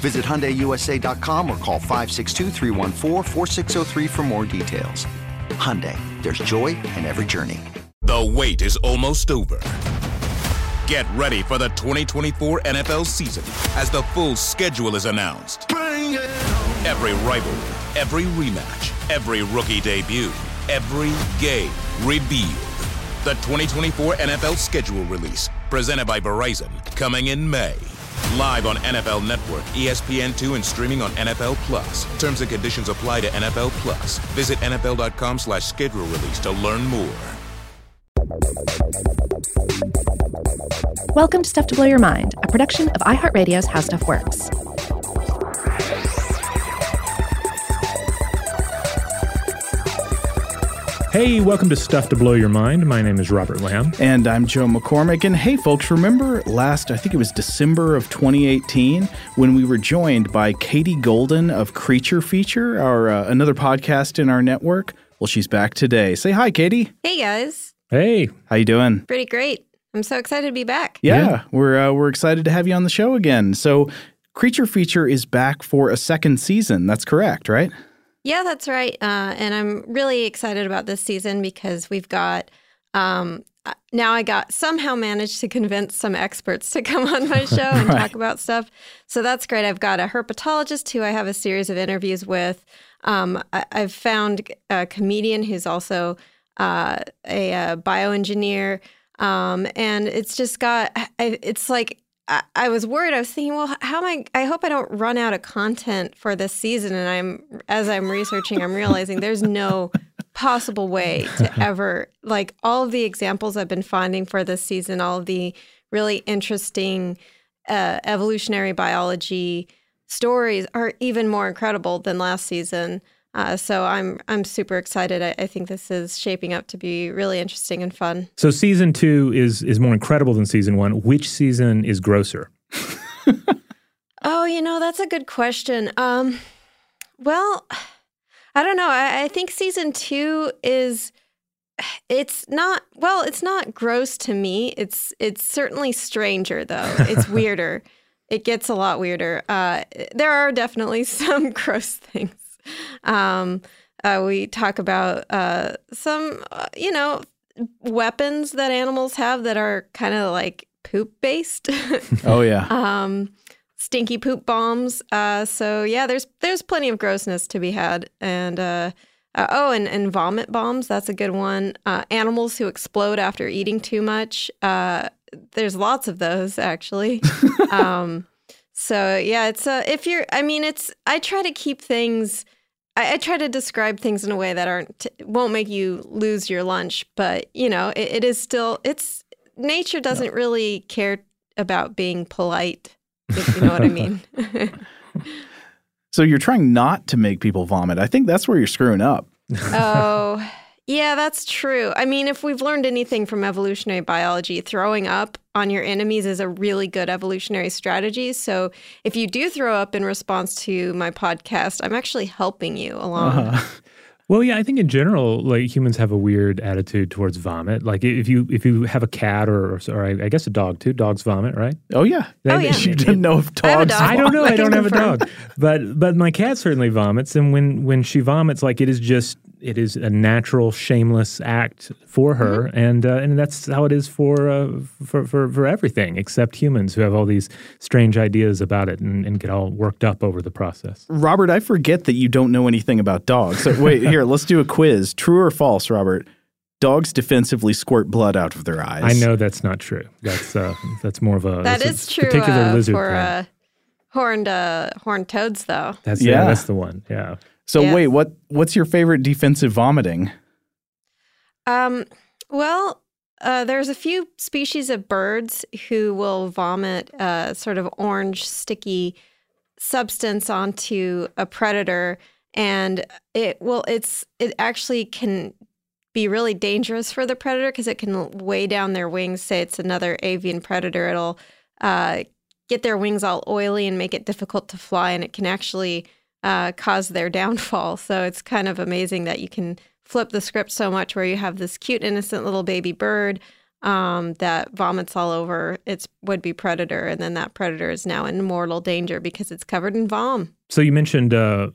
Visit HyundaiUSA.com or call 562 for more details. Hyundai, there's joy in every journey. The wait is almost over. Get ready for the 2024 NFL season as the full schedule is announced. Every rivalry, every rematch, every rookie debut, every game revealed. The 2024 NFL schedule release, presented by Verizon, coming in May. Live on NFL Network, ESPN2, and streaming on NFL Plus. Terms and conditions apply to NFL Plus. Visit NFL.com slash schedule release to learn more. Welcome to Stuff to Blow Your Mind, a production of iHeartRadio's How Stuff Works. Hey, welcome to Stuff to Blow Your Mind. My name is Robert Lamb. And I'm Joe McCormick. And hey, folks, remember last, I think it was December of 2018, when we were joined by Katie Golden of Creature Feature, our uh, another podcast in our network? Well, she's back today. Say hi, Katie. Hey, guys. Hey. How you doing? Pretty great. I'm so excited to be back. Yeah, yeah. we're uh, we're excited to have you on the show again. So, Creature Feature is back for a second season. That's correct, right? Yeah, that's right. Uh, and I'm really excited about this season because we've got um, uh, now I got somehow managed to convince some experts to come on my show and right. talk about stuff. So that's great. I've got a herpetologist who I have a series of interviews with. Um, I, have found a comedian who's also uh, a, a bioengineer. Um, and it's just got, I, it's like I, was worried. I was thinking, well, how am I? I hope I don't run out of content for this season. And I'm, as I'm researching, I'm realizing there's no possible way to ever like all of the examples I've been finding for this season, all of the really interesting uh, evolutionary biology stories are even more incredible than last season. Uh, so I'm I'm super excited. I, I, think this is shaping up to be really interesting and fun. So season two is is more incredible than season one. Which season is grosser? oh, you know that's a good question. Um, well, I don't know. I, I think season two is it's not well it's not gross to me it's it's certainly stranger though it's weirder it gets a lot weirder uh, there are definitely some gross things um, uh, we talk about uh, some, uh, you know, weapons that animals have that are kind of like poop based. oh yeah. Um, stinky poop bombs. Uh, so yeah, there's there's plenty of grossness to be had, and uh, uh, oh, and and vomit bombs. That's a good one. Uh, animals who explode after eating too much. Uh, there's lots of those actually. um, so yeah, it's uh, if you're. I mean, it's. I try to keep things I, I, try to describe things in a way that aren't won't make you lose your lunch, but you know, it, it is still it's nature doesn't no. really care about being polite, if you know what I mean. so you're trying not to make people vomit. I think that's where you're screwing up. oh, Yeah, that's true. I mean, if we've learned anything from evolutionary biology, throwing up on your enemies is a really good evolutionary strategy. So if you do throw up in response to my podcast, I'm actually helping you along. Uh-huh. Well, yeah, I think in general, like humans have a weird attitude towards vomit. Like if you if you have a cat or or, I, guess a dog too, dogs vomit, right? Oh yeah, they, oh yeah. You didn't know if dogs. I, I don't know. I don't have a dog, but but my cat certainly vomits, and when when she vomits, like it is just it is a natural, shameless act for her, mm-hmm. and uh, and that's how it is for, uh, for for for everything except humans who have all these strange ideas about it and, and, get all worked up over the process. Robert, I forget that you don't know anything about dogs. So wait, here, let's do a quiz. True or false, Robert? Dogs defensively squirt blood out of their eyes. I know that's not true. That's uh, that's more of a that is a true particular uh, lizard for uh, horned uh, horned toads, though. That's yeah. yeah, that's the one. Yeah. So yes. wait, what what's your favorite defensive vomiting? Um, well, uh, there's a few species of birds who will vomit a uh, sort of orange sticky substance onto a predator and it will it's it actually can be really dangerous for the predator because it can weigh down their wings say it's another avian predator it'll uh, get their wings all oily and make it difficult to fly and it can actually uh, cause their downfall. So it's kind of amazing that you can flip the script so much where you have this cute, innocent little baby bird um, that vomits all over its would be predator. And then that predator is now in mortal danger because it's covered in vom. So you mentioned uh,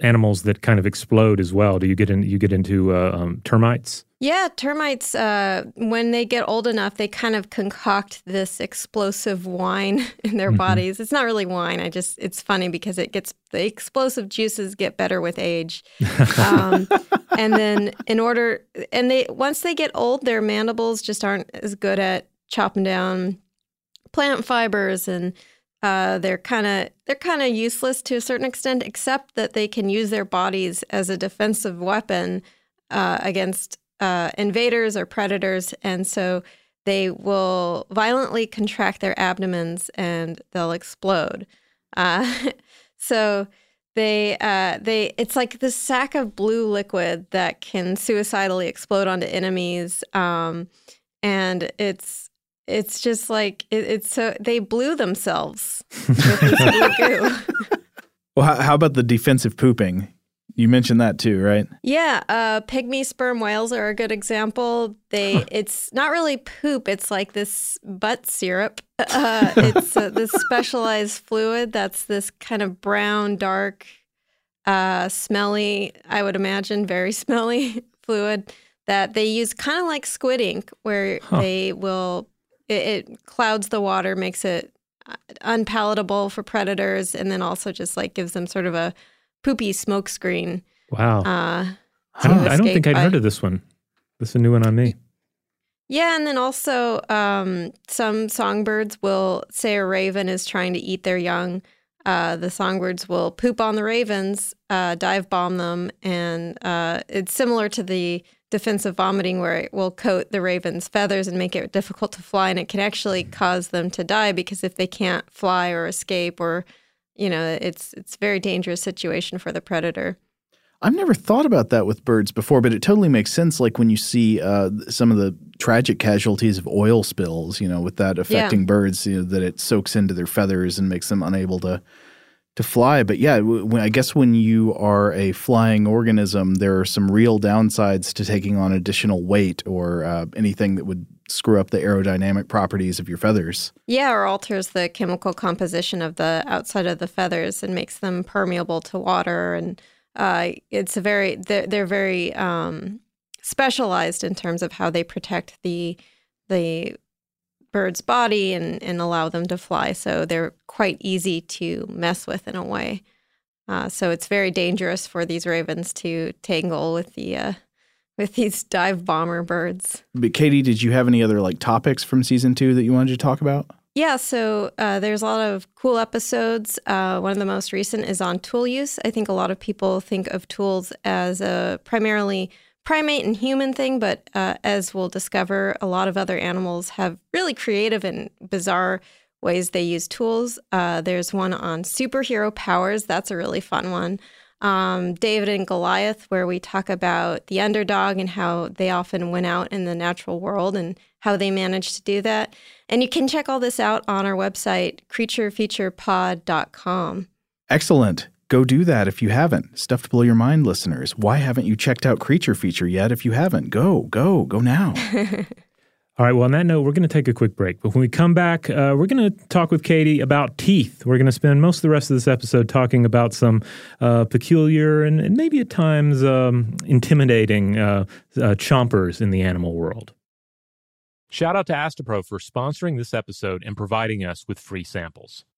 animals that kind of explode as well. Do you get in? You get into uh, um, termites? Yeah, termites. Uh, when they get old enough, they kind of concoct this explosive wine in their mm-hmm. bodies. It's not really wine. I just it's funny because it gets the explosive juices get better with age. Um, and then in order and they once they get old, their mandibles just aren't as good at chopping down plant fibers and uh, they're kind of they're kind of useless to a certain extent, except that they can use their bodies as a defensive weapon uh, against uh, invaders or predators, and so they will violently contract their abdomens and they'll explode. Uh, so they uh, they it's like this sack of blue liquid that can suicidally explode onto enemies, um, and it's it's just like it, it's so they blew themselves with this goo. Well, how, how, about the defensive pooping? You mentioned that too, right? Yeah, uh, pygmy sperm whales are a good example. They it's not really poop; it's like this butt syrup. Uh, it's uh, this specialized fluid that's this kind of brown, dark, uh, smelly. I would imagine very smelly fluid that they use, kind of like squid ink, where huh. they will it, it clouds the water, makes it uh, unpalatable for predators, and then also just like gives them sort of a poopy smoke screen. Wow. Uh, I don't. I don't think I'd by. heard of this one. This is a new one on me. Yeah, and then also um, some songbirds will say a raven is trying to eat their young. Uh, the songbirds will poop on the ravens, uh, dive bomb them, and uh, it's similar to the defensive vomiting where it will coat the raven's feathers and make it difficult to fly and it can actually cause them to die because if they can't fly or escape or you know it's it's a very dangerous situation for the predator I've never thought about that with birds before, but it totally makes sense. Like when you see uh, some of the tragic casualties of oil spills, you know, with that affecting yeah. birds, you know, that it soaks into their feathers and makes them unable to to fly. But yeah, when, I guess when you are a flying organism, there are some real downsides to taking on additional weight or uh, anything that would screw up the aerodynamic properties of your feathers. Yeah, or alters the chemical composition of the outside of the feathers and makes them permeable to water. And uh, it's a very they're, they're very um, specialized in terms of how they protect the the bird's body and, and allow them to fly. So they're quite easy to mess with in a way. Uh, so it's very dangerous for these ravens to tangle with the uh, with these dive bomber birds. But Katie, did you have any other like topics from season two that you wanted to talk about? Yeah, so uh, there's a lot of cool episodes. Uh, one of the most recent is on tool use. I think a lot of people think of tools as a primarily primate and human thing, but uh, as we'll discover, a lot of other animals have really creative and bizarre ways they use tools. Uh, there's one on superhero powers. That's a really fun one. um, David and Goliath, where we talk about the underdog and how they often win out in the natural world and how they manage to do that. And you can check all this out on our website, creaturefeaturepod.com. Excellent. Go do that if you haven't. Stuff to blow your mind, listeners. Why haven't you checked out Creature Feature yet if you haven't? Go, go, go now. All right. Well, on that note, we're going to take a quick break. But when we come back, uh, we're going to talk with Katie about teeth. We're going to spend most of the rest of this episode talking about some uh, peculiar and, and, maybe at times um, intimidating uh, uh chompers in the animal world. Shout out to Astepro for sponsoring this episode and providing us with free samples.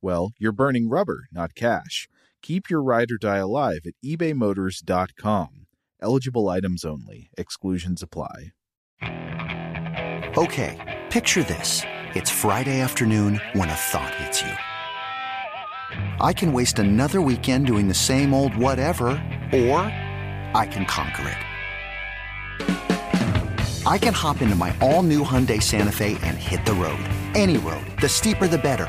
well, you're burning rubber, not cash. Keep your ride or die alive at ebaymotors.com. Eligible items only, exclusions apply. Okay, picture this. It's Friday afternoon when a thought hits you. I can waste another weekend doing the same old whatever, or I can conquer it. I can hop into my all new Hyundai Santa Fe and hit the road. Any road. The steeper, the better.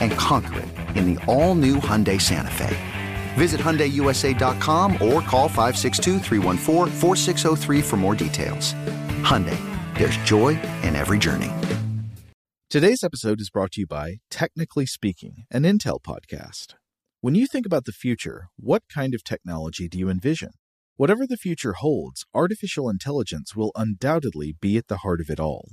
And conquer it in the all-new Hyundai Santa Fe. Visit HyundaiUSA.com or call 562 for more details. Hyundai, there's joy in every journey. Today's episode is brought to you by Technically Speaking, an Intel podcast. When you think about the future, what kind of technology do you envision? Whatever the future holds, artificial intelligence will undoubtedly be at the heart of it all.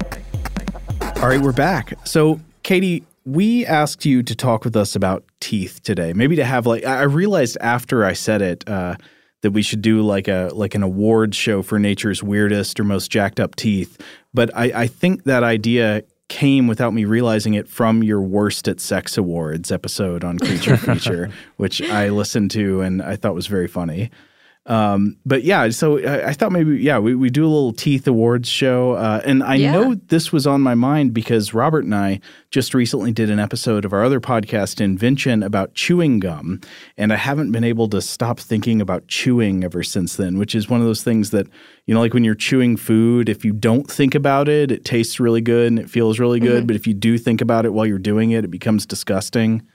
All right, we're back. So, Katie, we asked you to talk with us about teeth today. Maybe to have like I realized after I said it uh, that we should do like a like an award show for nature's weirdest or most jacked up teeth. But I, I think that idea came without me realizing it from your worst at sex awards episode on creature feature, which I listened to and I thought was very funny. Um, but yeah, so I, I, thought maybe yeah we, we do a little teeth awards show, uh, and I yeah. know this was on my mind because Robert and I just recently did an episode of our other podcast Invention about chewing gum, and I haven't been able to stop thinking about chewing ever since then. Which is one of those things that you know, like when you're chewing food, if you don't think about it, it tastes really good and it feels really good, mm-hmm. but if you do think about it while you're doing it, it becomes disgusting.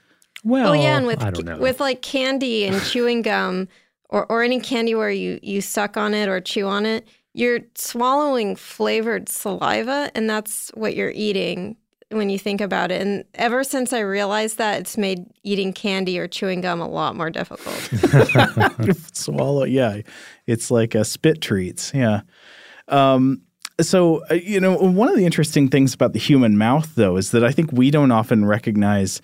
Well, well yeah, and with with like candy and chewing gum or, or any candy where you, you suck on it or chew on it, you're swallowing flavored saliva, and that's what you're eating when you think about it. And ever since I realized that, it's made eating candy or chewing gum a lot more difficult. Swallow, yeah. It's like a spit treats, yeah. Um, so, uh, you know, one of the interesting things about the human mouth, though, is that I think we don't often recognize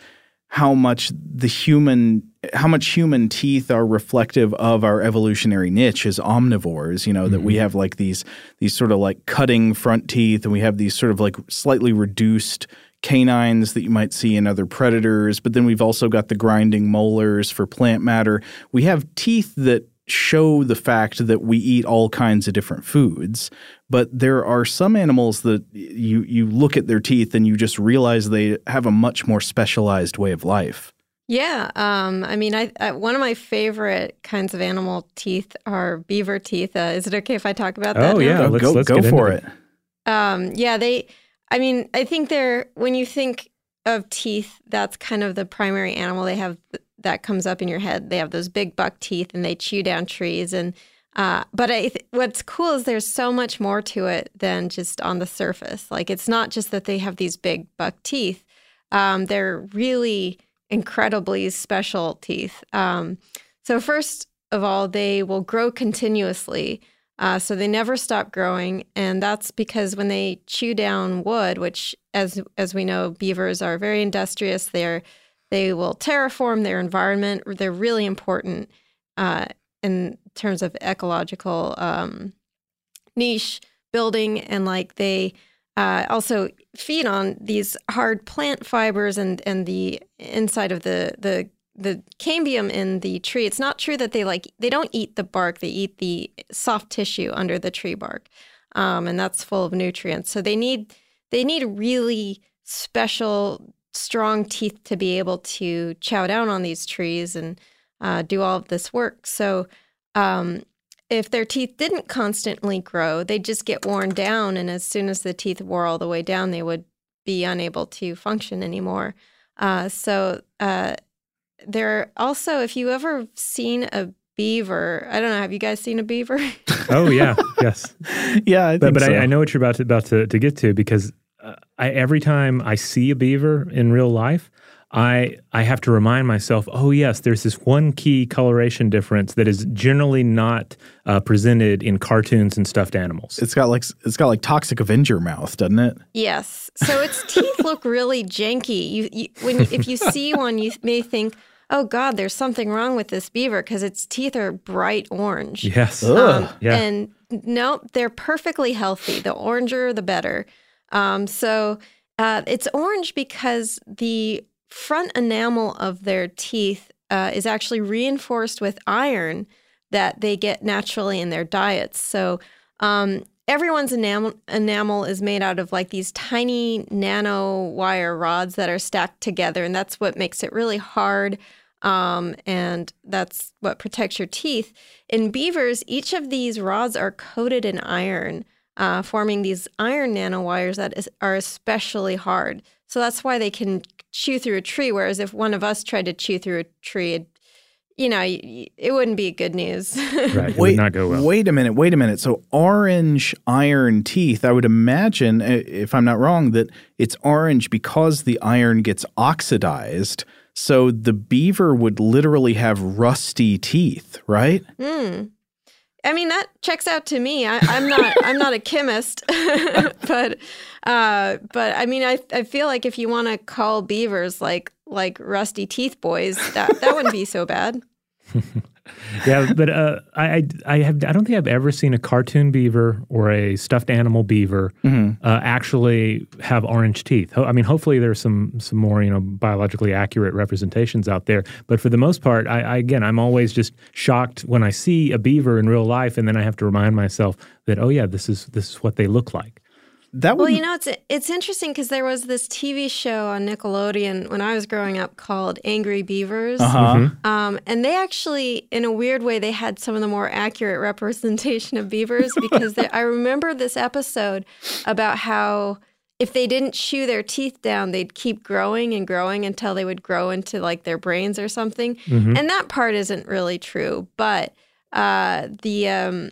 how much the human how much human teeth are reflective of our evolutionary niche as omnivores you know mm-hmm. that we mm-hmm. have like these these sort of like cutting front teeth and we have these sort of like slightly reduced canines that you might see in other predators but then we've also got the grinding molars for plant matter we have teeth that show the fact that we eat all kinds of different foods but there are some animals that you you look at their teeth and you just realize they have a much more specialized way of life. Yeah, um, I mean, I, I, one of my favorite kinds of animal teeth are beaver teeth. Uh, is it okay if I talk about that? Oh now? yeah, let's, go let's go for it. it. Um, yeah, they. I mean, I think they're when you think of teeth, that's kind of the primary animal they have that comes up in your head. They have those big buck teeth and they chew down trees and uh, but I th- what's cool is there's so much more to it than just on the surface. Like it's not just that they have these big buck teeth; um, they're really incredibly special teeth. Um, so first of all, they will grow continuously, uh, so they never stop growing, and that's because when they chew down wood, which as as we know, beavers are very industrious. They're they will terraform their environment. They're really important. Uh, in terms of ecological um, niche building and like they uh, also feed on these hard plant fibers and and the inside of the the the cambium in the tree. It's not true that they like they don't eat the bark; they eat the soft tissue under the tree bark, um, and that's full of nutrients. So they need they need really special, strong teeth to be able to chow down on these trees and uh, do all of this work. So um, if their teeth didn't constantly grow, they'd just get worn down. And as soon as the teeth wore all the way down, they would be unable to function anymore. Uh, so uh, there also, if you ever seen a beaver, I don't know, have you guys seen a beaver? oh yeah, yes, yeah. I but, but so. I, I, know what you're about to about to, to get to because uh, I, every time I see a beaver in real life, I I have to remind myself, oh yes, there's this one key coloration difference that is generally not uh, presented in cartoons and stuffed animals. It's got like it's got like Toxic Avenger mouth, doesn't it? Yes. So its teeth look really janky. You, you when if you see one, you may think, oh God, there's something wrong with this beaver because its teeth are bright orange. Yes. Um, yeah. And no, they're perfectly healthy. The oranger, the better. Um, so uh, it's orange because the front enamel of their teeth uh, is actually reinforced with iron that they get naturally in their diets. So um, everyone's enamel, enamel is made out of like these tiny nano wire rods that are stacked together, and that's what makes it really hard. Um, and that's what protects your teeth. In beavers, each of these rods are coated in iron, uh, forming these iron nanowires that is, are especially hard. So that's why they can chew through a tree. Whereas if one of us tried to chew through a tree, you know, it wouldn't be good news. right. It wait, would not go well. Wait a minute. Wait a minute. So orange iron teeth. I would imagine, if I'm not wrong, that it's orange because the iron gets oxidized. So the beaver would literally have rusty teeth, right? Hmm. I mean that checks out to me. I, am not I'm not a chemist, but uh, but I mean I I feel like if you want to call beavers like like rusty teeth boys, that that wouldn't be so bad. yeah, but uh, I I have I don't think I've ever seen a cartoon beaver or a stuffed animal beaver mm-hmm. uh, actually have orange teeth. I mean, hopefully there's some some more you know biologically accurate representations out there. But for the most part, I, I again I'm always just shocked when I see a beaver in real life, and then I have to remind myself that oh yeah, this is this is what they look like. That well, you know, it's it's interesting because there was this TV show on Nickelodeon when I was growing up called Angry Beavers, uh-huh. Mm-hmm. um, and they actually, in a weird way, they had some of the more accurate representation of beavers because they, I remember this episode about how if they didn't chew their teeth down, they'd keep growing and growing until they would grow into like their brains or something, mm-hmm. and that part isn't really true, but uh, the um,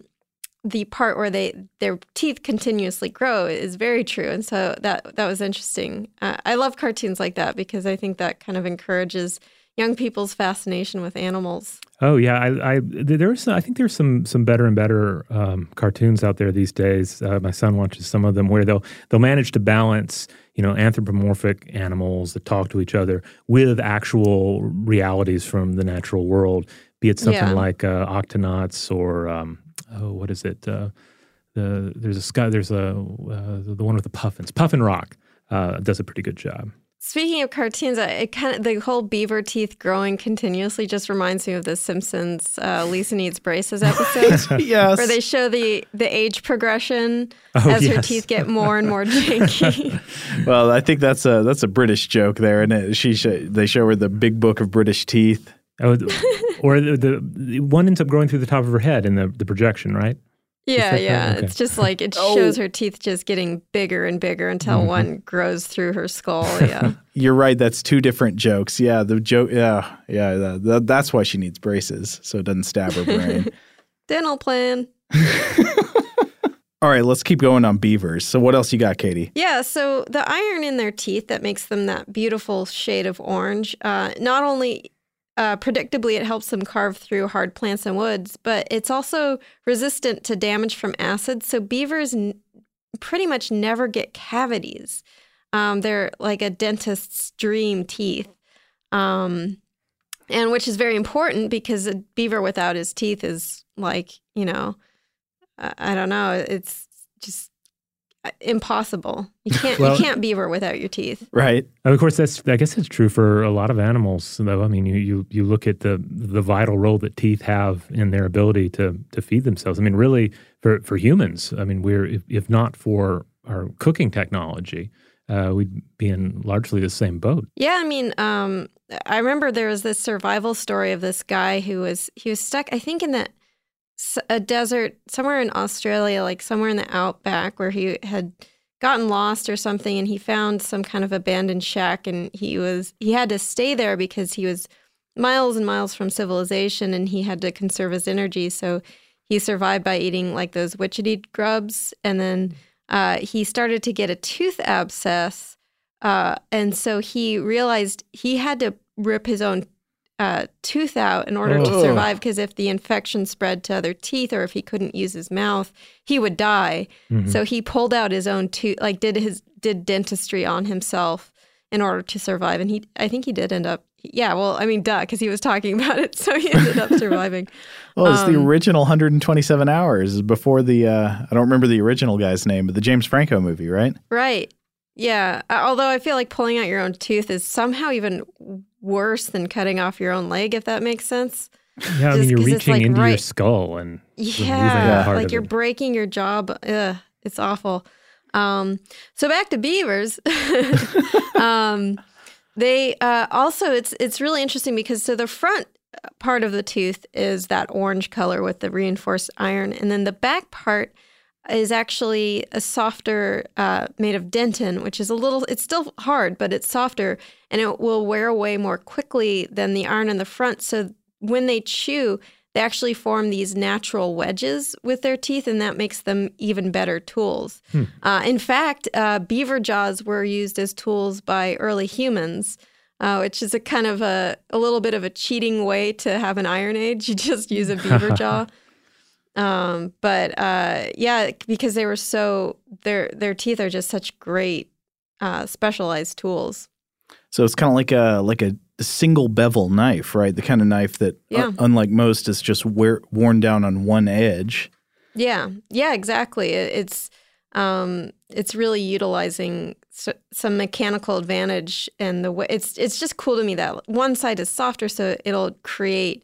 the part where they their teeth continuously grow is very true, and so that that was interesting. Uh, I love cartoons like that because I think that kind of encourages young people's fascination with animals. Oh yeah, I, I there's I think there's some some better and better um, cartoons out there these days. Uh, my son watches some of them where they'll they'll manage to balance you know anthropomorphic animals that talk to each other with actual realities from the natural world. Be it something yeah. like uh, Octonauts or um, oh, what is it? Uh, the there's a sky. There's a uh, the one with the puffins. Puffin Rock uh, does a pretty good job. Speaking of cartoons, it kind of the whole beaver teeth growing continuously just reminds me of the Simpsons uh, Lisa needs braces episode. yes, where they show the the age progression oh, as yes. her teeth get more and more janky. well, I think that's a that's a British joke there, and she sh- they show her the big book of British teeth. Oh, or the, the, one ends up growing through the top of her head in the, the projection, right? Yeah, yeah. Okay. It's just like it oh. shows her teeth just getting bigger and bigger until mm-hmm. one grows through her skull. Yeah. You're right. That's two different jokes. Yeah, the joke. Yeah, yeah. That, that's why she needs braces so it doesn't stab her brain. Dental plan. All right, let's keep going on beavers. So, what else you got, Katie? Yeah, so the iron in their teeth that makes them that beautiful shade of orange uh, not only uh, predictably, it helps them carve through hard plants and woods, but it's also resistant to damage from acids. So beavers n- pretty much never get cavities. Um, they're like a dentist's dream teeth, um, and which is very important because a beaver without his teeth is like you know, I, I don't know, it's just impossible. You can't well, you can't beaver without your teeth. Right. of course, that's I guess it's true for a lot of animals. Though I mean, you you you look at the the vital role that teeth have in their ability to to feed themselves. I mean, really for for humans. I mean, we're if, if not for our cooking technology. Uh, we'd be in largely the same boat. Yeah, I mean, um, I remember there was this survival story of this guy who was he was stuck, I think, in the a desert somewhere in Australia, like somewhere in the outback, where he had gotten lost or something, and he found some kind of abandoned shack, and he was he had to stay there because he was miles and miles from civilization, and he had to conserve his energy. So he survived by eating like those witchetty grubs, and then uh, he started to get a tooth abscess, uh, and so he realized he had to rip his own uh, tooth out in order oh. to survive because if the infection spread to other teeth or if he couldn't use his mouth, he would die. Mm-hmm. So he pulled out his own tooth, like did his did dentistry on himself in order to survive. And he, I think he did end up. Yeah, well, I mean, duh, because he was talking about it, so he ended up surviving. well, it's um, the original 127 hours before the. Uh, I don't remember the original guy's name, but the James Franco movie, right? Right. Yeah. Although I feel like pulling out your own tooth is somehow even worse than cutting off your own leg, if that makes sense. Yeah, I mean, you're reaching like into right, your skull and yeah, like you're it. breaking your jaw. Ugh, it's awful. Um, so back to beavers. um, they uh, also it's it's really interesting because so the front part of the tooth is that orange color with the reinforced iron, and then the back part is actually a softer uh, made of dentin, which is a little, it's still hard, but it's softer and it will wear away more quickly than the iron in the front. So when they chew, they actually form these natural wedges with their teeth, and that makes them even better tools. Hmm. Uh, in fact, uh, beaver jaws were used as tools by early humans. Uh, which is a kind of a, a little bit of a cheating way to have an Iron Age. You just use a beaver jaw. Um, but uh, yeah, because they were so their their teeth are just such great uh, specialized tools. So it's kind of like a like a, single bevel knife, right? The kind of knife that, uh, yeah. uh, unlike most, is just wear, worn down on one edge. Yeah, yeah, exactly. It, it's um, it's really utilizing some mechanical advantage, and the way it's it's just cool to me that one side is softer, so it'll create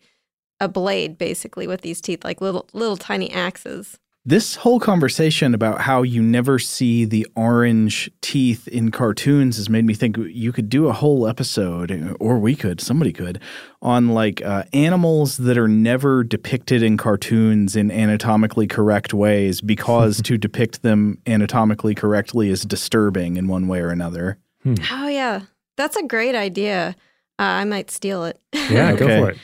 a blade basically with these teeth, like little little tiny axes. This whole conversation about how you never see the orange teeth in cartoons has made me think you could do a whole episode, or we could, somebody could, on like uh, animals that are never depicted in cartoons in anatomically correct ways because to depict them anatomically correctly is disturbing in one way or another. Hmm. Oh, yeah. That's a great idea. Uh, I might steal it. Yeah, okay. go for it.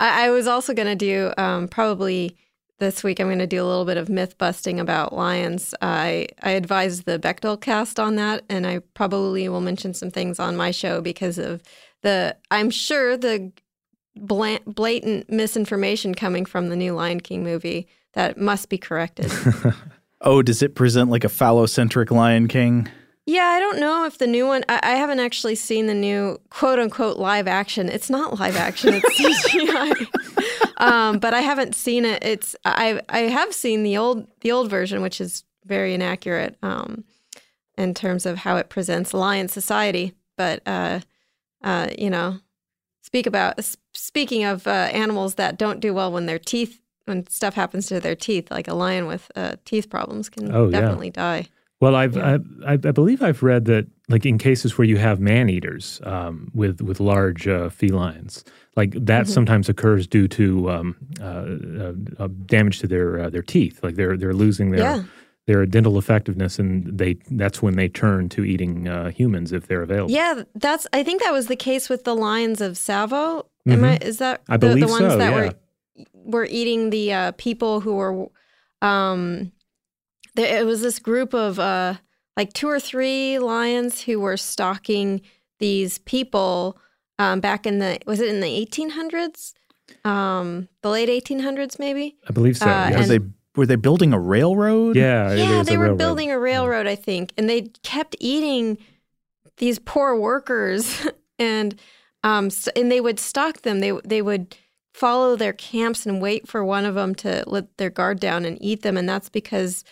I, I was also going to do um, probably this week. I'm going to do a little bit of myth busting about lions. I I advised the Bechdel cast on that, and I probably will mention some things on my show because of the. I'm sure the blatant misinformation coming from the new Lion King movie that must be corrected. oh, does it present like a phallocentric Lion King? Yeah, I don't know if the new one. I, I, haven't actually seen the new quote unquote live action. It's not live action. It's CGI. um, but I haven't seen it. It's I I have seen the old the old version, which is very inaccurate um, in terms of how it presents lion society. But uh, uh, you know, speak about speaking of uh, animals that don't do well when their teeth when stuff happens to their teeth, like a lion with uh, teeth problems can oh, definitely yeah. die. Well, I've yeah. I, I, believe I've read that like in cases where you have man eaters um, with with large uh, felines, like that mm-hmm. sometimes occurs due to um, uh, uh, uh damage to their uh, their teeth, like they're they're losing their yeah. their dental effectiveness, and they that's when they turn to eating uh, humans if they're available. Yeah, that's I think that was the case with the lions of. Mm-hmm. Am I? Is that I the, believe the ones so, that yeah. were were eating the people who were. Um, there, it was this group of uh, like two or three lions who were stalking these people um, back in the was it in the 1800s, um, the late 1800s maybe. I believe so. Uh, Were they were they building a railroad? Yeah, yeah, they were building a railroad, I think, and they kept eating these poor workers, and um, and they would stalk them. They they would follow their camps and wait for one of them to let their guard down and eat them, and that's because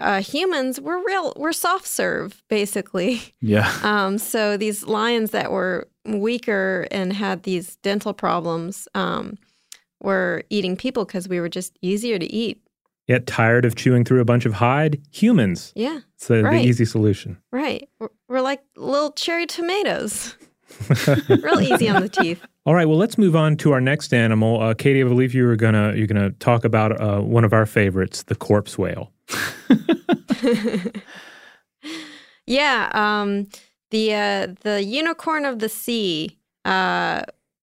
uh, humans were real we're soft serve basically. Yeah. Um, so these lions that were weaker and had these dental problems um, were eating people because we were just easier to eat. Yet tired of chewing through a bunch of hide? Humans. Yeah it's the, right. the easy solution. Right. We're, we're like little cherry tomatoes. Real easy on the teeth. All right, well, let's move on to our next animal. Uh, Katie, I believe you were gonna you're gonna talk about uh, one of our favorites, the corpse whale. yeah, um, the uh, the unicorn of the sea, uh,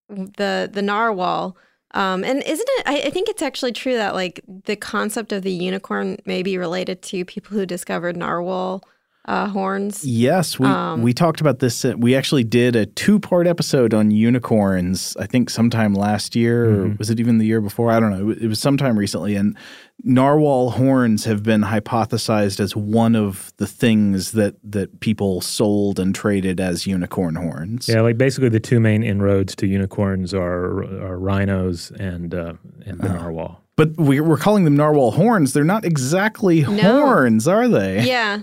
the the narwhal. Um, and isn't it? I, I, think it's actually true that like the concept of the unicorn may be related to people who discovered narwhal uh, horns. Yes, we um, we talked about this. Uh, we actually did a two part episode on unicorns. I think sometime last year, mm-hmm. or was it even the year before? I don't know. It was sometime recently, and narwhal horns have been hypothesized as one of the things that that people sold and traded as unicorn horns. Yeah, like basically the two main inroads to unicorns are, are rhinos and uh, and the uh, narwhal. But we, are calling them narwhal horns. They're not exactly no. horns, are they? Yeah.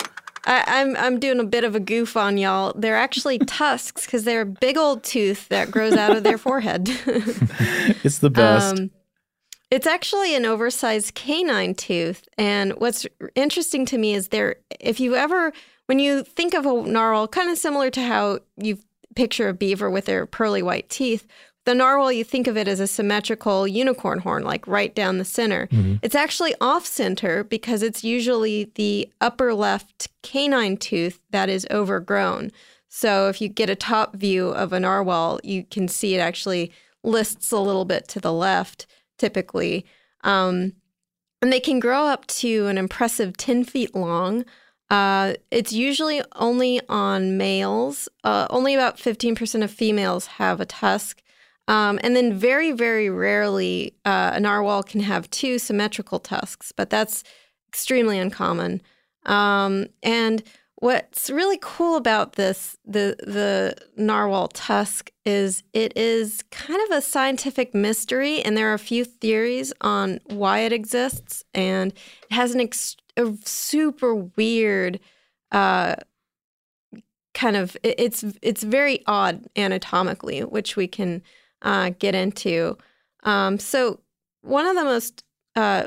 I, am I'm, I'm doing a bit of a goof on y'all. They're actually tusks because they're a big old tooth that grows out of their forehead. it's the best. Um, it's actually an oversized canine tooth, and what's interesting to me is there. If you ever, when you think of a narwhal, kind of similar to how you picture a beaver with their pearly white teeth, the narwhal, you think of it as a symmetrical unicorn horn, like right down the center. Mm-hmm. It's actually off center because it's usually the upper left canine tooth that is overgrown. So if you get a top view of a narwhal, you can see it actually lists a little bit to the left, typically. Um, and they can grow up to an impressive 10 feet long. Uh, it's usually only on males. Uh, only about 15% of females have a tusk. Um, and then very, very rarely, uh, a narwhal can have two symmetrical tusks, but that's extremely uncommon. Um, and what's really cool about this, the the narwhal tusk, is it is kind of a scientific mystery, and there are a few theories on why it exists, and it has an ex- a super weird. Uh, kind of it's it's very odd anatomically which we can uh, get into. Um, so one of the most uh,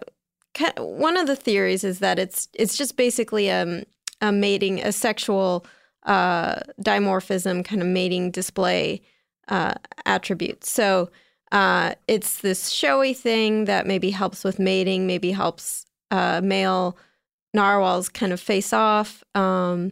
one of the theories is that it's it's just basically a, um, a mating, a sexual uh, dimorphism kind of mating display uh, attribute. So uh, it's this showy thing that maybe helps with mating, maybe helps uh, male narwhals kind of face off. Um,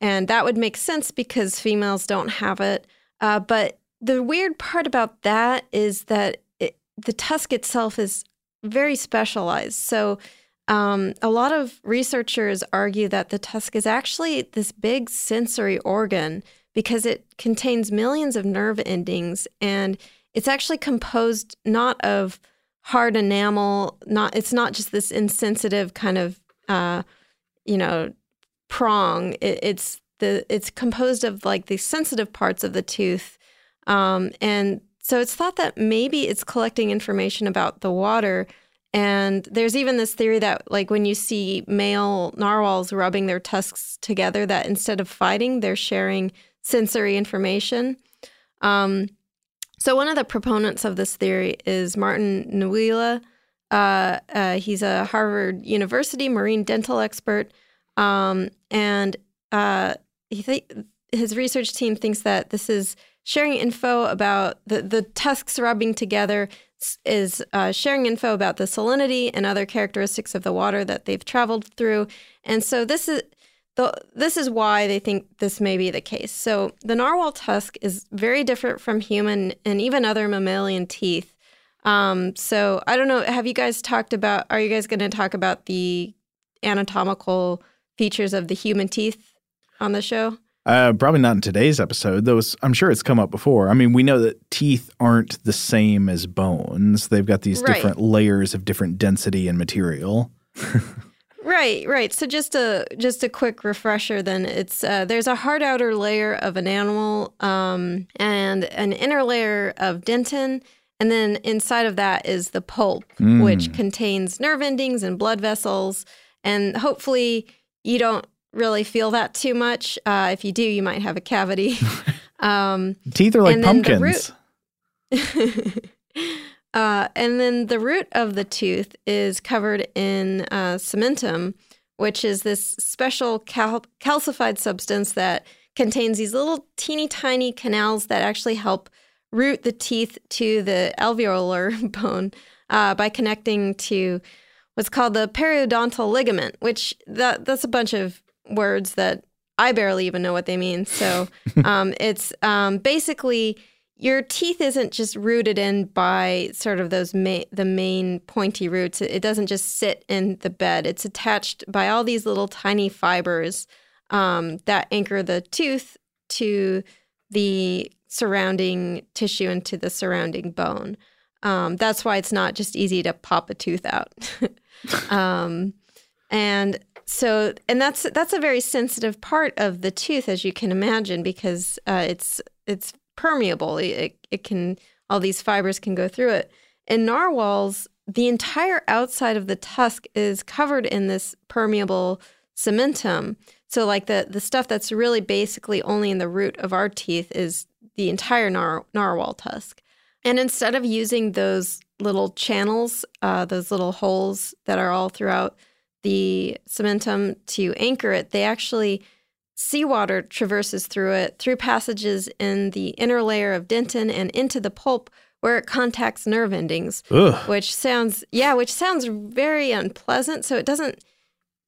and that would make sense because females don't have it. Uh, but the weird part about that is that it, the tusk itself is very specialized. So, um, a lot of researchers argue that the tusk is actually this big sensory organ because it contains millions of nerve endings and it's actually composed not of hard enamel not it's not just this insensitive kind of uh, you know prong it, it's the it's composed of like the sensitive parts of the tooth um, and so it's thought that maybe it's collecting information about the water. And there's even this theory that, like, when you see male narwhals rubbing their tusks together, that instead of fighting, they're sharing sensory information. Um, so, one of the proponents of this theory is Martin Nweeia. Uh, uh, he's a Harvard University marine dental expert. Um, and uh, he th- his research team thinks that this is sharing info about the, the tusks rubbing together is uh, sharing info about the salinity and other characteristics of the water that they've traveled through. And so this is the, this is why they think this may be the case. So the narwhal tusk is very different from human and even other mammalian teeth. Um, so I don't know. Have you guys talked about? Are you guys going to talk about the anatomical features of the human teeth on the show? Uh, probably not in today's episode, though I'm sure it's come up before. I mean, we know that teeth aren't the same as bones. They've got these Right. different layers of different density and material. Right, right. So just a just a quick refresher. Then it's uh, there's a hard outer layer of enamel um, and an inner layer of dentin, and then inside of that is the pulp, which contains nerve endings and blood vessels. And hopefully, you don't really feel that too much. Uh, if you do, you might have a cavity. um, Teeth are like then the pumpkins. uh, and then the root of the tooth is covered in uh, cementum, which is this special cal- calcified substance that contains these little teeny tiny canals that actually help root the teeth to the alveolar bone uh, by connecting to what's called the periodontal ligament, which that, that's a bunch of words that I barely even know what they mean. So um, it's um, basically your teeth isn't just rooted in by sort of those ma- the main pointy roots. It, doesn't just sit in the bed. It's attached by all these little tiny fibers um, that anchor the tooth to the surrounding tissue and to the surrounding bone. Um, that's why it's not just easy to pop a tooth out. um, and so, and that's that's a very sensitive part of the tooth, as you can imagine, because uh, it's it's permeable. It, it can all these fibers can go through it. In narwhals, the entire outside of the tusk is covered in this permeable cementum. So, like the the stuff that's really basically only in the root of our teeth is the entire nar- narwhal tusk. And instead of using those little channels, uh, those little holes that are all throughout the cementum to anchor it, they actually seawater traverses through it through passages in the inner layer of dentin and into the pulp where it contacts nerve endings Ugh. which sounds yeah which sounds very unpleasant so it doesn't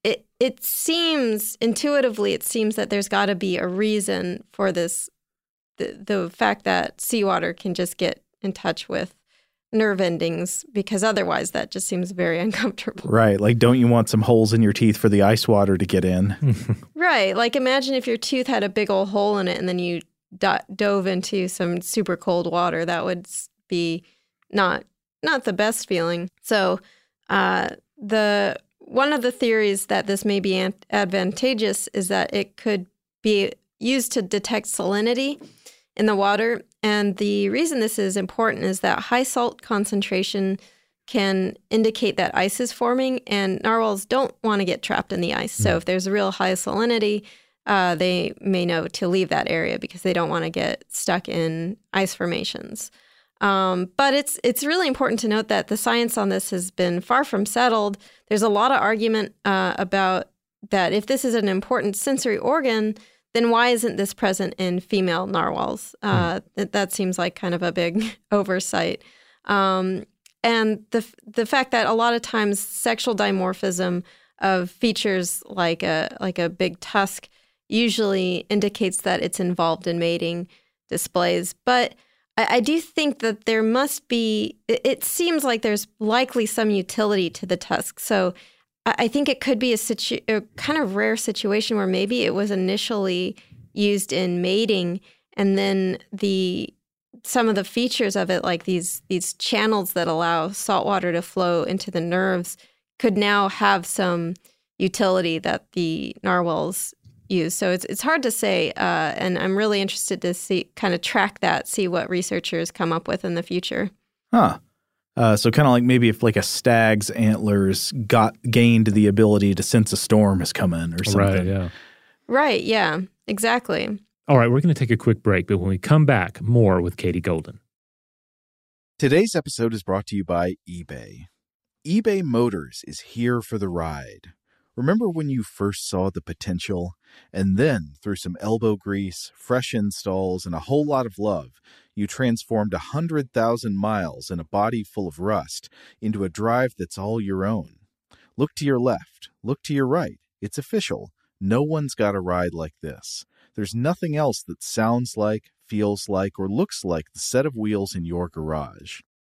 it it seems intuitively it seems that there's got to be a reason for this the, the fact that seawater can just get in touch with nerve endings because otherwise that just seems very uncomfortable. Right. Like, don't you want some holes in your teeth for the ice water to get in? right. Like, imagine if your tooth had a big old hole in it and then you do- dove into some super cold water. That would be not not the best feeling. So, uh, the one of the theories that this may be an- advantageous is that it could be used to detect salinity in the water. And the reason this is important is that high salt concentration can indicate that ice is forming, and narwhals don't want to get trapped in the ice. So, if there's a real high salinity, uh, they may know to leave that area because they don't want to get stuck in ice formations. Um, but it's it's really important to note that the science on this has been far from settled. There's a lot of argument uh, about that if this is an important sensory organ, then why isn't this present in female narwhals? Uh, that, that seems like kind of a big oversight. Um, and the the fact that a lot of times sexual dimorphism of features like a like a big tusk usually indicates that it's involved in mating displays, but I, I do think that there must be. It, it seems like there's likely some utility to the tusk, so I, think it could be a, situ- a kind of rare situation where maybe it was initially used in mating, and then the some of the features of it, like these these channels that allow salt water to flow into the nerves, could now have some utility that the narwhals use. So it's it's hard to say, uh, and I'm really interested to see kind of track that, see what researchers come up with in the future. Huh. Uh, so kind of like maybe if like a stag's antlers got gained the ability to sense a storm is coming or something. Right. Yeah. Right. Yeah. Exactly. All right, we're going to take a quick break, but when we come back, more with Katie Golden. Today's episode is brought to you by eBay. eBay Motors is here for the ride. Remember when you first saw the potential? And then, through some elbow grease, fresh installs, and a whole lot of love, you transformed a 100,000 miles and a body full of rust into a drive that's all your own. Look to your left, look to your right. It's official. No one's got a ride like this. There's nothing else that sounds like, feels like, or looks like the set of wheels in your garage.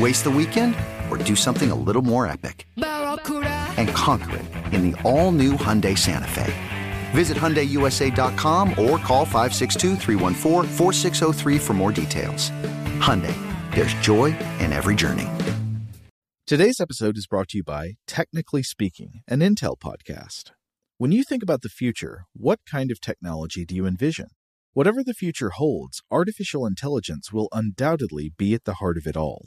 Waste the weekend or do something a little more epic? And conquer it in the all new Hyundai Santa Fe. Visit HyundaiUSA.com or call 562-314-4603 for more details. Hyundai, there's joy in every journey. Today's episode is brought to you by Technically Speaking, an Intel podcast. When you think about the future, what kind of technology do you envision? Whatever the future holds, artificial intelligence will undoubtedly be at the heart of it all.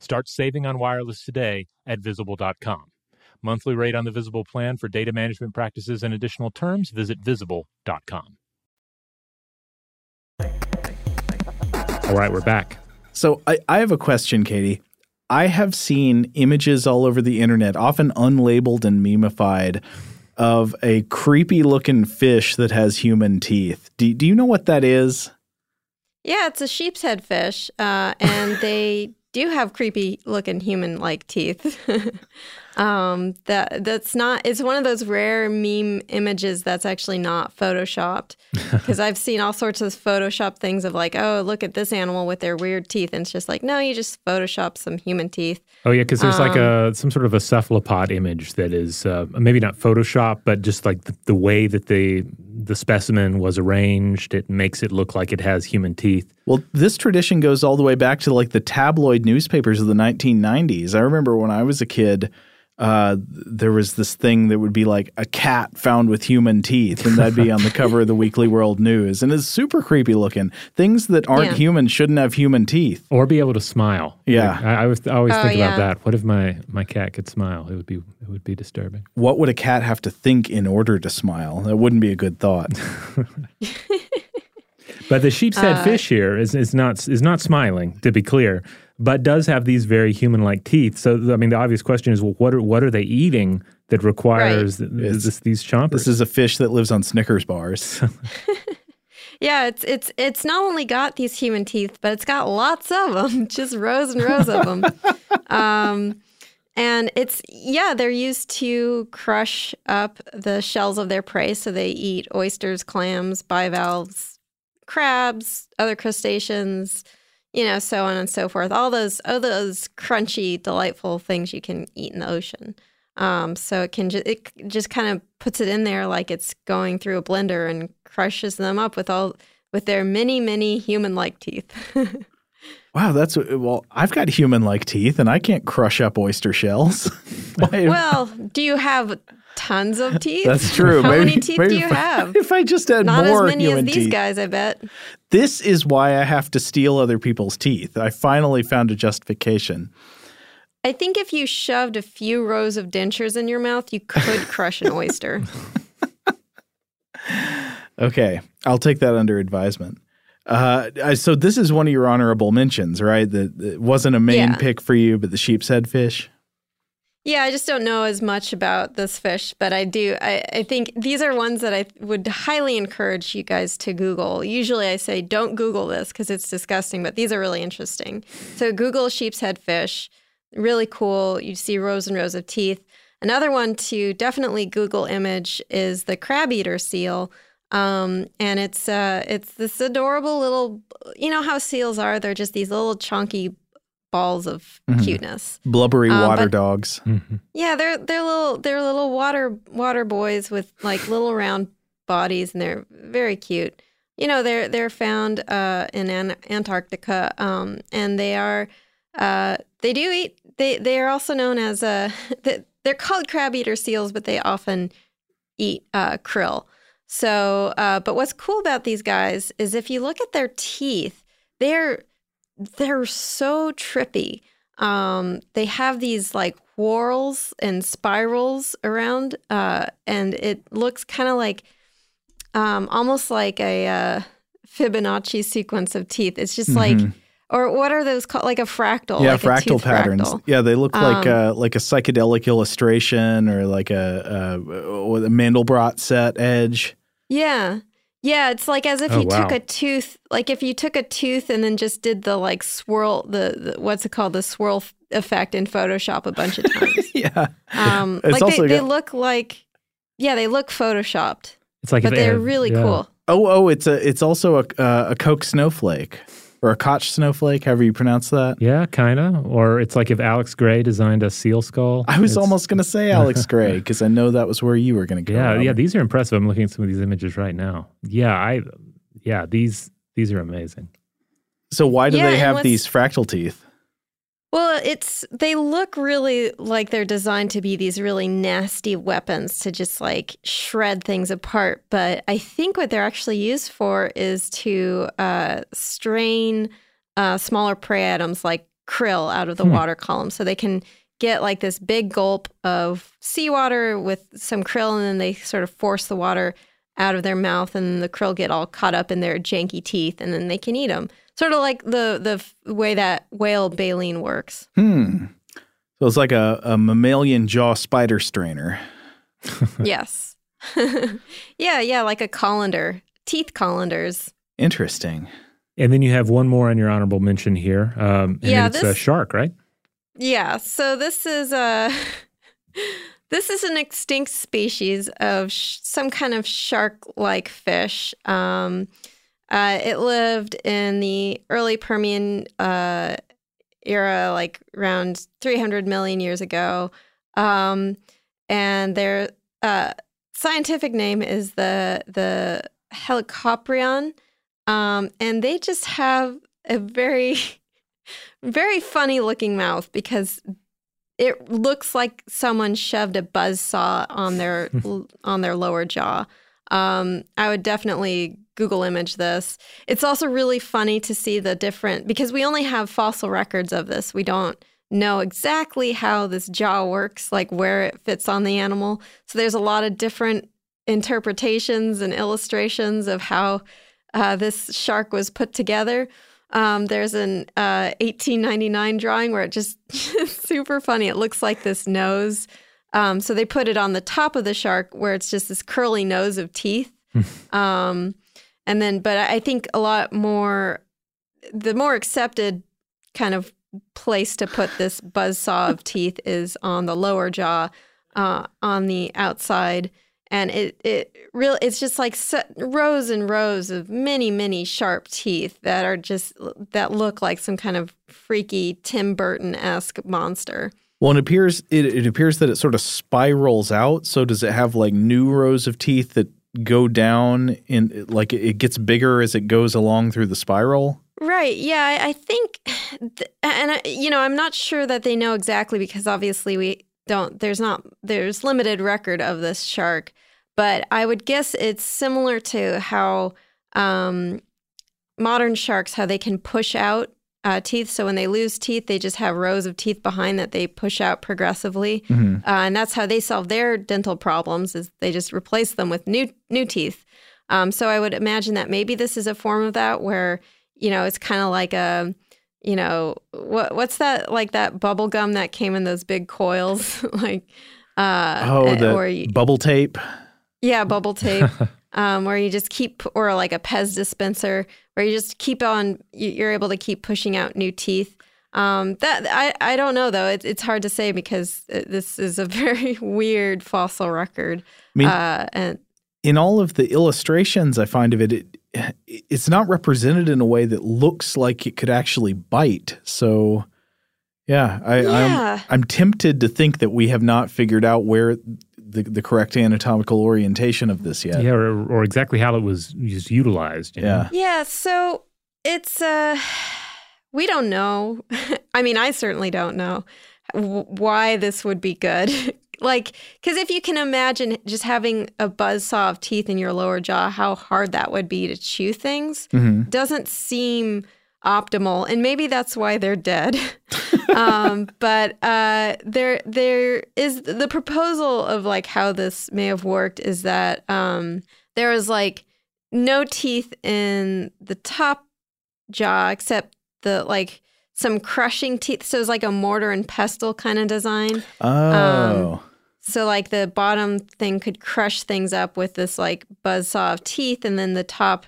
Start saving on wireless today at visible.com. Monthly rate on the Visible plan for data management practices and additional terms, visit visible.com. All right, we're back. So I, I have a question, Katie. I have seen images all over the internet, often unlabeled and memeified, of a creepy looking fish that has human teeth. Do, do you know what that is? Yeah, it's a sheep's head fish, uh, and they do you have creepy looking human like teeth. um, that that's not. It's one of those rare meme images that's actually not photoshopped. Because I've seen all sorts of Photoshop things of like, oh, look at this animal with their weird teeth, and it's just like, no, you just Photoshop some human teeth. Oh yeah, because there's Um, like a some sort of a cephalopod image that is uh, maybe not Photoshop, but just like the, the way that the the specimen was arranged, it makes it look like it has human teeth. Well, this tradition goes all the way back to like the tabloid newspapers of the 1990s. I remember when I was a kid, uh, there was this thing that would be like a cat found with human teeth, and that'd be on the cover of the Weekly World News, and it's super creepy looking. Things that aren't Yeah. human shouldn't have human teeth. Or be able to smile. Yeah. Like, I, I, was, I always Oh, think yeah. about that. What if my, my cat could smile? It would be it would be disturbing. What would a cat have to think in order to smile? That wouldn't be a good thought. But the sheep's Uh, fish here is, is not is not smiling, to be clear, but does have these very human like teeth. So I mean, the obvious question is, well, what are what are they eating that requires th- this, these chompers? this is a fish that lives on Snickers bars. Yeah, it's it's it's not only got these human teeth, but it's got lots of them, just rows and rows of them. um, and it's yeah, they're used to crush up the shells of their prey, so they eat oysters, clams, bivalves, crabs, other crustaceans, you know, so on and so forth. All those all those crunchy, delightful things you can eat in the ocean. Um, so it can just it just kind of puts it in there like it's going through a blender and crushes them up with all with their many many human like teeth. wow, that's well. I've got human-like teeth, and I can't crush up oyster shells. Well, do you have tons of teeth? That's true. How maybe, many teeth do you if I- have? If I just had Not more as many as these teeth. guys, I bet. This is why I have to steal other people's teeth. I finally found a justification. I think if you shoved a few rows of dentures in your mouth, you could crush an oyster. Okay, I'll take that under advisement. Uh, I- so this is one of your honorable mentions, right? That that wasn't a main Yeah. pick for you, but the sheep's head fish. Yeah, I just don't know as much about this fish, but I do. I, I think these are ones that I would highly encourage you guys to Google. Usually I say don't Google this because it's disgusting, but these are really interesting. So Google sheep's head fish. Really cool. You see rows and rows of teeth. Another one to definitely Google image is the crab eater seal. Um, and it's uh, it's this adorable little, you know how seals are. They're just these little chunky balls of Mhm. cuteness. Blubbery Uh, water but- dogs. Yeah, they're they're little they're little water water boys with like little round bodies, and they're very cute. You know, they're they're found uh, in An- Antarctica, um, and they are uh, they do eat. They they are also known as uh, they're called crab eater seals, but they often eat uh, krill. So, uh, but what's cool about these guys is if you look at their teeth, they're they're so trippy. Um, they have these like whorls and spirals around, uh, and it looks kind of like um, almost like a uh, Fibonacci sequence of teeth. It's just like, Mhm. or what are those called? Like a fractal. yeah, like fractal patterns. fractal. Yeah, they look like Um, a like a psychedelic illustration or like a, a, a Mandelbrot set edge. Yeah. Yeah, it's like as if Oh, you took a tooth, like if you took a tooth and then just did the like swirl, the, the what's it called, the swirl f- effect in Photoshop a bunch of times. yeah. Um, It's like also they, they look like, yeah, they look photoshopped. It's like but they they're had- really yeah. cool. Oh, oh, it's a it's also a uh, a Coke snowflake or a Koch snowflake, however you pronounce that. Yeah, kind of. Or it's like if Alex Grey designed a seal skull. I was It's- almost going to say Alex Gray because I know that was where you were going to go. Yeah, yeah. These are impressive. I'm looking at some of these images right now. Yeah, I. Yeah, these these are amazing. So why do Yeah, they have these fractal teeth? Well, it's they look really like they're designed to be these really nasty weapons to just like shred things apart. But I think what they're actually used for is to uh, strain uh, smaller prey items like krill out of the Hmm. water column, so they can get like this big gulp of seawater with some krill, and then they sort of force the water out of their mouth, and the krill get all caught up in their janky teeth, and then they can eat them. Sort of like the the way that whale baleen works. Hmm. So it's like a, a mammalian jaw spider strainer. yes. yeah, yeah, like a colander, teeth colanders. Interesting. And then you have one more on your honorable mention here. Um, and Yeah, it's a shark, right? Yeah, so this is a this is an extinct species of sh- some kind of shark-like fish. Um, uh, it lived in the early Permian uh, era, like around 300 million years ago, um, and their uh, scientific name is the the Helicoprion, um, and they just have a very very funny looking mouth because it looks like someone shoved a buzz saw on their on their lower jaw. Um, I would definitely Google image this. It's also really funny to see the different because we only have fossil records of this. We don't know exactly how this jaw works, like where it fits on the animal. So there's a lot of different interpretations and illustrations of how uh, this shark was put together. Um, there's an uh, 1899 drawing where it just super funny. It looks like this nose. Um, so they put it on the top of the shark where it's just this curly nose of teeth. um, and then, but I think a lot more, the more accepted kind of place to put this buzzsaw of teeth is on the lower jaw, uh, on the outside. And it, it really, it's just like rows and rows of many, many sharp teeth that are just, that look like some kind of freaky Tim Burton esque monster. Well, it appears it, it appears that it sort of spirals out. So does it have like new rows of teeth that go down in like it gets bigger as it goes along through the spiral? Right. Yeah. I, I think, th- and I, you know, I'm not sure that they know exactly because obviously we don't. There's not. There's limited record of this shark, but I would guess it's similar to how um, modern sharks how they can push out uh, teeth. So when they lose teeth, they just have rows of teeth behind that they push out progressively, Mhm. uh, and that's how they solve their dental problems. Is they just replace them with new new teeth. Um, so I would imagine that maybe this is a form of that where you know it's kind of like a you know what what's that like that bubble gum that came in those big coils like uh oh, eh, the or you- bubble tape. yeah, bubble tape, um, where you just keep, or like a Pez dispenser, where you just keep on. you- You're able to keep pushing out new teeth. Um, that I I don't know though. It's it's hard to say because uh, this is a very weird fossil record. I mean- uh, and in all of the illustrations I find of it, it, it's not represented in a way that looks like it could actually bite. So, yeah, I, Yeah. I'm I'm tempted to think that we have not figured out where the the correct anatomical orientation of this yet. Yeah, or, or exactly how it was used, utilized. you know? Yeah, so it's uh we don't know. I mean, I certainly don't know why this would be good. like cuz if you can imagine just having a buzzsaw of teeth in your lower jaw, how hard that would be to chew things Mhm. doesn't seem optimal, and maybe that's why they're dead. um, but uh, there there is the proposal of like how this may have worked is that um, there was like no teeth in the top jaw except the like some crushing teeth. So it was like a mortar and pestle kind of design. Oh. Um, so like the bottom thing could crush things up with this like buzz saw of teeth, and then the top,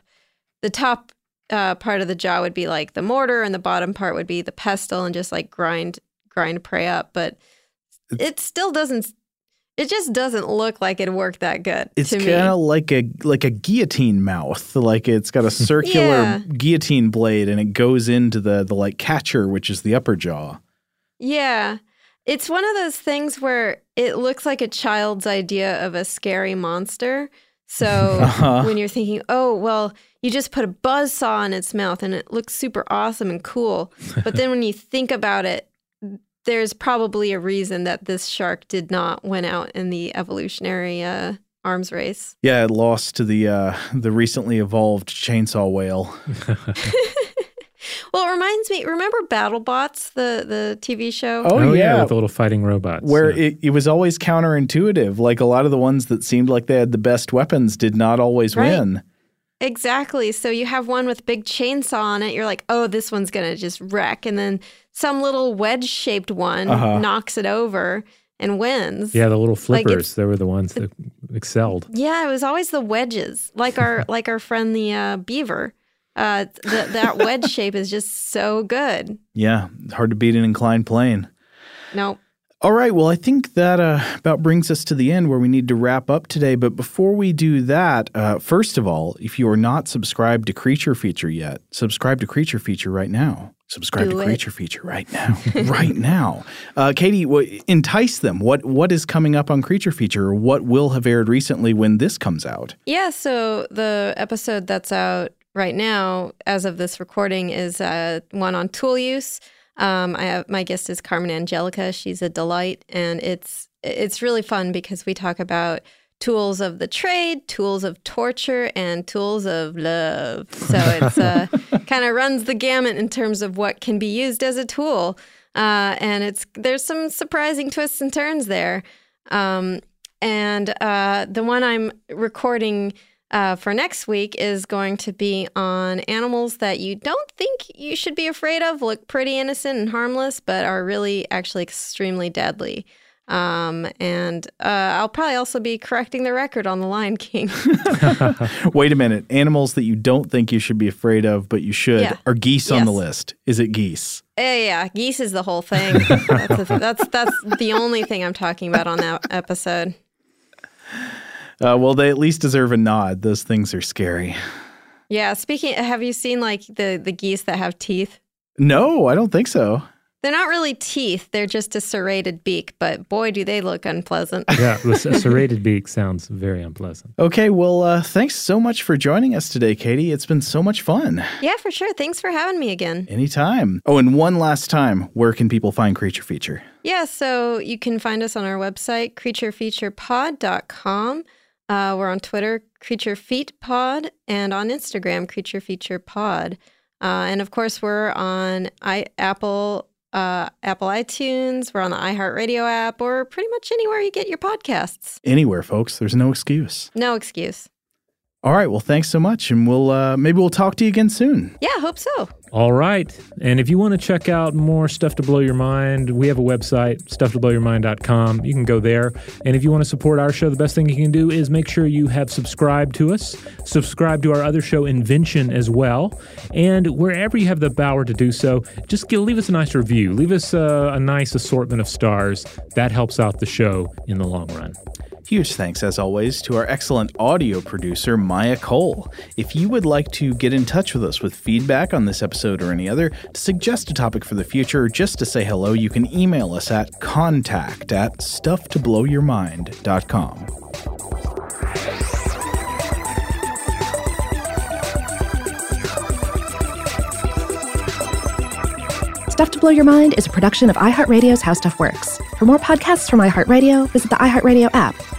the top uh, part of the jaw would be like the mortar, and the bottom part would be the pestle, and just like grind grind prey up. But it still doesn't. It just doesn't look like it worked that good. It's kind of like a like a guillotine mouth. Like it's got a circular Yeah. guillotine blade, and it goes into the the like catcher, which is the upper jaw. Yeah. It's one of those things where it looks like a child's idea of a scary monster. So Uh-huh. when you're thinking, oh, well, you just put a buzz saw in its mouth and it looks super awesome and cool. But then when you think about it, there's probably a reason that this shark did not win out in the evolutionary uh, arms race. Yeah, it lost to the uh, the recently evolved chainsaw whale. Well, it reminds me, remember BattleBots, the, the TV show? Oh, yeah. with the little fighting robots. Where yeah. it, it was always counterintuitive. Like a lot of the ones that seemed like they had the best weapons did not always Right. win. Exactly. So you have one with big chainsaw on it. You're like, oh, this one's gonna just wreck, and then some little wedge-shaped one Uh-huh. knocks it over and wins. yeah, the little flippers, it's- they were the ones that excelled. Yeah, it was always the wedges, like our like our friend the uh, beaver. Uh, th- that wedge shape is just so good. Yeah, hard to beat an inclined plane. Nope. All right. Well, I think that uh, about brings us to the end where we need to wrap up today. But before we do that, uh, first of all, if you are not subscribed to Creature Feature yet, subscribe to Creature Feature right now. Subscribe Do to it. Creature Feature right now. right now. Uh, Katie, wh- entice them. What What is coming up on Creature Feature or what will have aired recently when this comes out? Yeah, so the episode that's out right now, as of this recording, is uh, one on tool use. Um, I have my guest is Carmen Angelica. She's a delight, and it's it's really fun because we talk about tools of the trade, tools of torture, and tools of love. So it's uh, kind of runs the gamut in terms of what can be used as a tool, uh, and it's there's some surprising twists and turns there. Um, and uh, the one I'm recording uh, for next week is going to be on animals that you don't think you should be afraid of, look pretty innocent and harmless, but are really actually extremely deadly. Um, and uh, I'll probably also be correcting the record on The Lion King. Wait a minute. Animals that you don't think you should be afraid of, but you should Yeah. are geese on the list. Is it geese? yeah, yeah, geese is the whole thing. That's, that's that's the only thing I'm talking about on that episode. Uh, well, they at least deserve a nod. Those things are scary. Yeah. Speaking, have you seen like the the geese that have teeth? No, I don't think so. They're not really teeth. They're just a serrated beak, but boy, do they look unpleasant. Yeah, the s- serrated beak sounds very unpleasant. Okay, well, uh, thanks so much for joining us today, Katie. It's been so much fun. yeah, for sure. Thanks for having me again. Anytime. Oh, and one last time, where can people find Creature Feature? Yeah, so you can find us on our website, creaturefeaturepod.com. Uh, we're on Twitter, Creature Feet Pod, and on Instagram, creaturefeaturepod. Uh, and of course, we're on I- Apple uh, Apple iTunes. We're on the iHeartRadio app, or pretty much anywhere you get your podcasts. Anywhere, folks. There's no excuse. No excuse. All right, well, thanks so much, and we'll uh, maybe we'll talk to you again soon. Yeah, hope so. All right. And if you want to check out more stuff to blow your mind, we have a website, stufftoblowyourmind.com. You can go there. And if you want to support our show, the best thing you can do is make sure you have subscribed to us, subscribe to our other show, Invention, as well. And wherever you have the power to do so, just give, leave us a nice review. Leave us a, a nice assortment of stars. That helps out the show in the long run. Huge thanks, as always, to our excellent audio producer, Maya Cole. If you would like to get in touch with us with feedback on this episode or any other, to suggest a topic for the future, or just to say hello, you can email us at contact at stufftoblowyourmind.com. Stuff to Blow Your Mind is a production of iHeartRadio's How Stuff Works. For more podcasts from iHeartRadio, visit the iHeartRadio app,